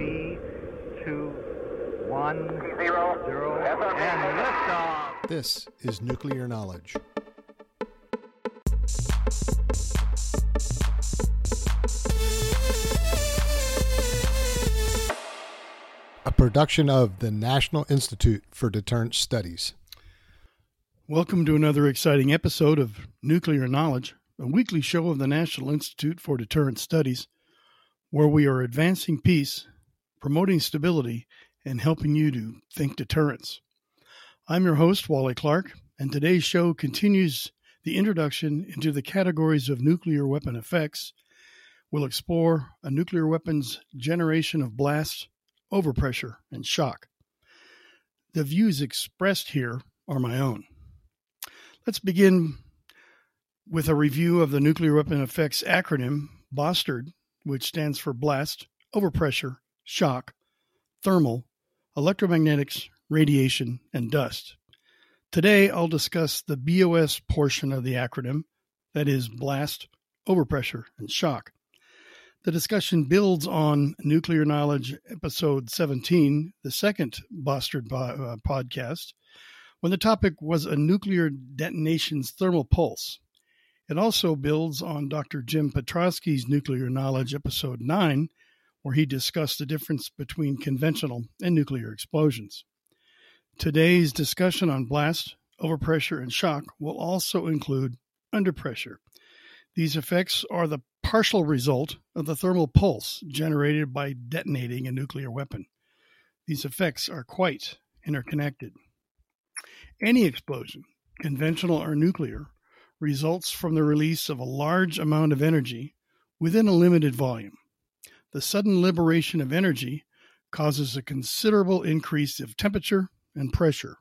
three, two, one, zero, zero, and liftoff. This is Nuclear Knowledge. A production of the National Institute for Deterrent Studies. Welcome to another exciting episode of Nuclear Knowledge, a weekly show of the National Institute for Deterrent Studies, where we are advancing peace, promoting stability, and helping you to think deterrence. I'm your host, Wally Clark, and today's show continues the introduction into the categories of nuclear weapon effects. We'll explore a nuclear weapon's generation of blast, overpressure, and shock. The views expressed here are my own. Let's begin with a review of the nuclear weapon effects acronym, BOSTERD, which stands for blast, overpressure, shock, thermal, electromagnetics, radiation, and dust. Today, I'll discuss the BOS portion of the acronym, that is, blast, overpressure, and shock. The discussion builds on Nuclear Knowledge Episode 17, the second BOSTERD uh, podcast, when the topic was a nuclear detonation's thermal pulse. It also builds on Dr. Jim Petrosky's Nuclear Knowledge Episode 9, where he discussed the difference between conventional and nuclear explosions. Today's discussion on blast, overpressure, and shock will also include underpressure. These effects are the partial result of the thermal pulse generated by detonating a nuclear weapon. These effects are quite interconnected. Any explosion, conventional or nuclear, results from the release of a large amount of energy within a limited volume. The sudden liberation of energy causes a considerable increase of temperature and pressure,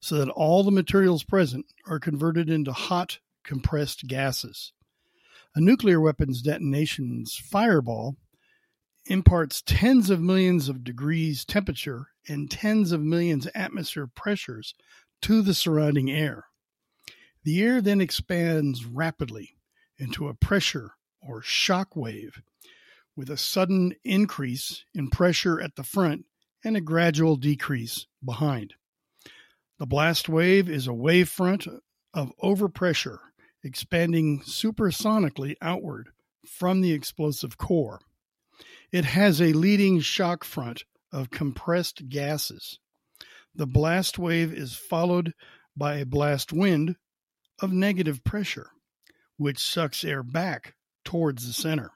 so that all the materials present are converted into hot, compressed gases. A nuclear weapons detonation's fireball imparts tens of millions of degrees temperature and tens of millions atmosphere pressures to the surrounding air. The air then expands rapidly into a pressure or shock wave with a sudden increase in pressure at the front and a gradual decrease behind. The blast wave is a wave front of overpressure expanding supersonically outward from the explosive core. It has a leading shock front of compressed gases. The blast wave is followed by a blast wind of negative pressure, which sucks air back towards the center.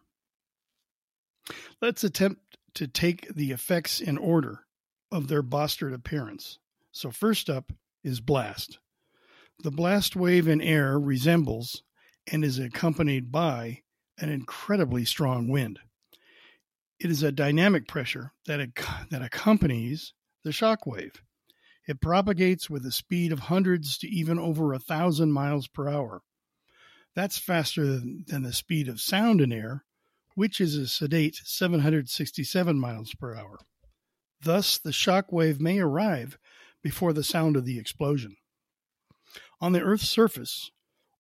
Let's attempt to take the effects in order of their BOSTERD appearance. So, first up is blast. The blast wave in air resembles and is accompanied by an incredibly strong wind. It is a dynamic pressure that, ac- that accompanies the shock wave. It propagates with a speed of hundreds to even over a thousand miles per hour. That's faster than the speed of sound in air, which is a sedate 767 miles per hour. Thus, the shock wave may arrive before the sound of the explosion. On the Earth's surface,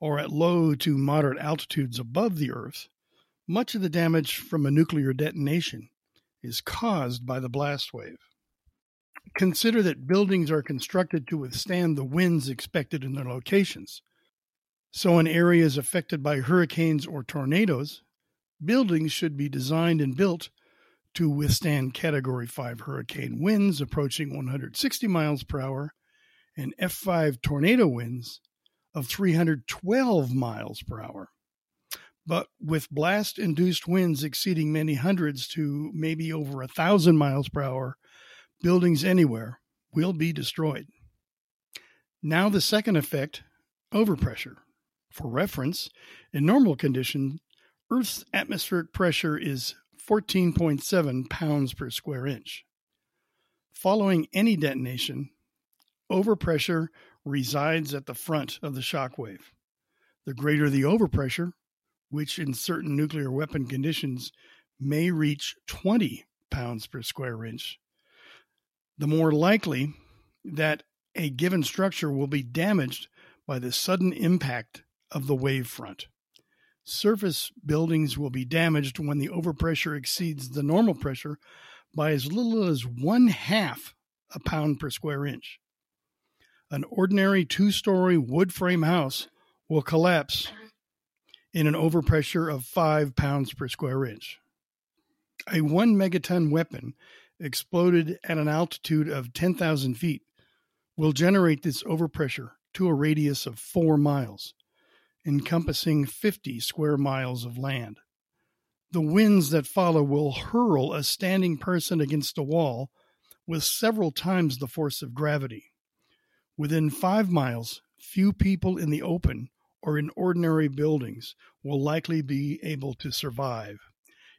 or at low to moderate altitudes above the Earth, much of the damage from a nuclear detonation is caused by the blast wave. Consider that buildings are constructed to withstand the winds expected in their locations. So, in areas affected by hurricanes or tornadoes, buildings should be designed and built to withstand Category 5 hurricane winds approaching 160 miles per hour and F5 tornado winds of 312 miles per hour. But with blast induced winds exceeding many hundreds to maybe over a thousand miles per hour, buildings anywhere will be destroyed. Now, the second effect overpressure. For reference, in normal conditions, Earth's atmospheric pressure is 14.7 pounds per square inch. Following any detonation, overpressure resides at the front of the shock wave. The greater the overpressure, which in certain nuclear weapon conditions may reach 20 pounds per square inch, the more likely that a given structure will be damaged by the sudden impact of the wave front. Surface buildings will be damaged when the overpressure exceeds the normal pressure by as little as one half a pound per square inch. An ordinary two story wood frame house will collapse in an overpressure of 5 pounds per square inch. A 1 megaton weapon exploded at an altitude of 10,000 feet will generate this overpressure to a radius of 4 miles, encompassing 50 square miles of land. The winds that follow will hurl a standing person against a wall with several times the force of gravity. Within five miles, few people in the open or in ordinary buildings will likely be able to survive.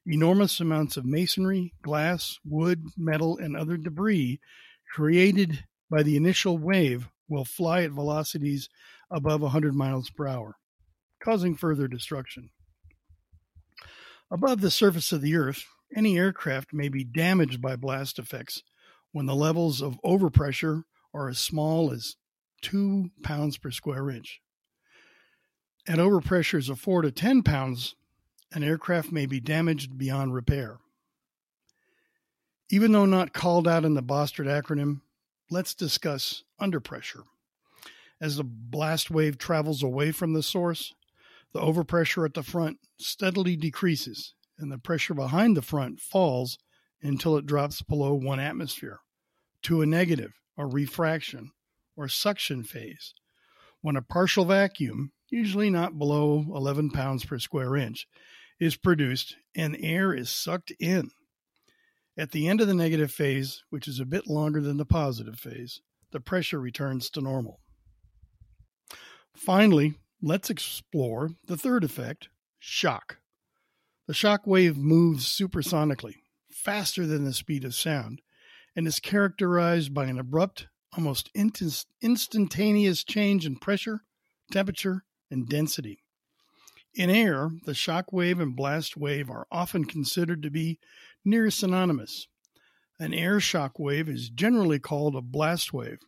Enormous amounts of masonry, glass, wood, metal, and other debris created by the initial wave will fly at velocities above 100 miles per hour, causing further destruction. Above the surface of the Earth, any aircraft may be damaged by blast effects when the levels of overpressure are as small as 2 pounds per square inch. At overpressures of 4 to 10 pounds, an aircraft may be damaged beyond repair. Even though not called out in the BOSTERD acronym, let's discuss underpressure. As the blast wave travels away from the source, the overpressure at the front steadily decreases and the pressure behind the front falls until it drops below one atmosphere to a negative or rarefaction or suction phase when a partial vacuum, usually not below 11 pounds per square inch, is produced and air is sucked in. At the end of the negative phase, which is a bit longer than the positive phase, the pressure returns to normal. Finally, let's explore the third effect shock. The shock wave moves supersonically, faster than the speed of sound, and is characterized by an abrupt, almost instantaneous change in pressure, temperature, and density. In air, the shock wave and blast wave are often considered to be near synonymous. An air shock wave is generally called a blast wave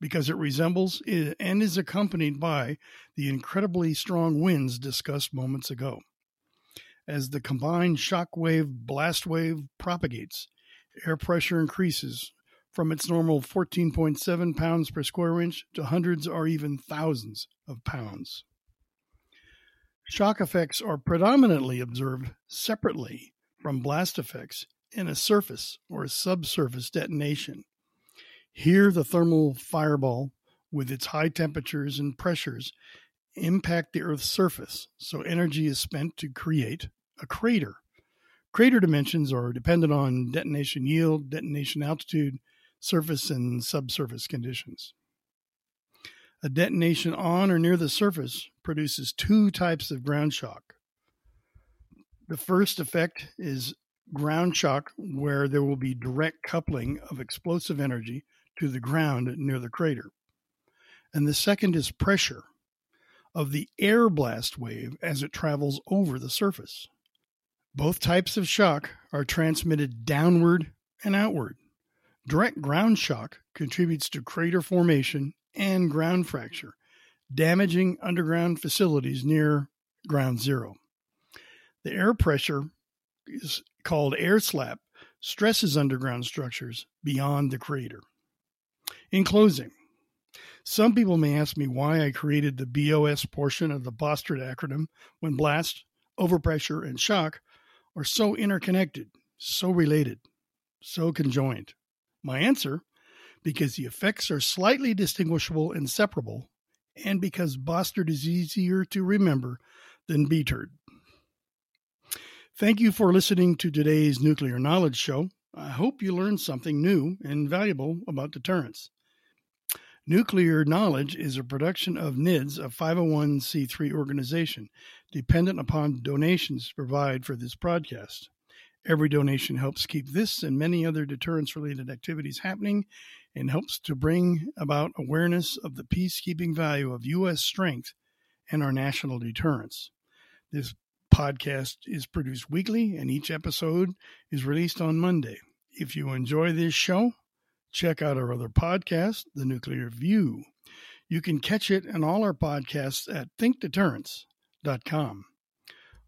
because it resembles and is accompanied by the incredibly strong winds discussed moments ago. As the combined shock wave blast wave propagates, air pressure increases from its normal 14.7 pounds per square inch to hundreds or even thousands of pounds. Shock effects are predominantly observed separately from blast effects in a surface or subsurface detonation. Here, the thermal fireball, with its high temperatures and pressures, impact the Earth's surface, so energy is spent to create a crater. Crater dimensions are dependent on detonation yield, detonation altitude, surface and subsurface conditions. A detonation on or near the surface produces two types of ground shock. The first effect is ground shock, where there will be direct coupling of explosive energy to the ground near the crater. And the second is pressure of the air blast wave as it travels over the surface. Both types of shock are transmitted downward and outward. Direct ground shock contributes to crater formation and ground fracture, damaging underground facilities near ground zero. The air pressure is called air slap, stresses underground structures beyond the crater. In closing, some people may ask me why I created the BOS portion of the BOSTERD acronym when blast, overpressure, and shock are so interconnected, so related, so conjoined? My answer because the effects are slightly distinguishable and separable, and because BOSTERD is easier to remember than BTERD. Thank you for listening to today's Nuclear Knowledge Show. I hope you learned something new and valuable about deterrence. Nuclear Knowledge is a production of NIDS, a 501c3 organization, dependent upon donations to provide for this broadcast. Every donation helps keep this and many other deterrence related activities happening and helps to bring about awareness of the peacekeeping value of U.S. strength and our national deterrence. This podcast is produced weekly and each episode is released on Monday. If you enjoy this show, check out our other podcast, The Nuclear View. You can catch it and all our podcasts at thinkdeterrence.com.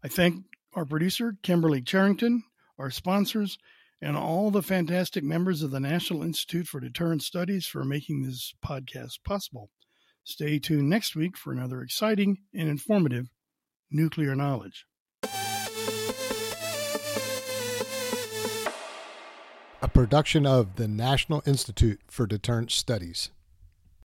I thank our producer, Kimberly Charrington, our sponsors, and all the fantastic members of the National Institute for Deterrent Studies for making this podcast possible. Stay tuned next week for another exciting and informative nuclear knowledge. A production of the National Institute for Deterrent Studies.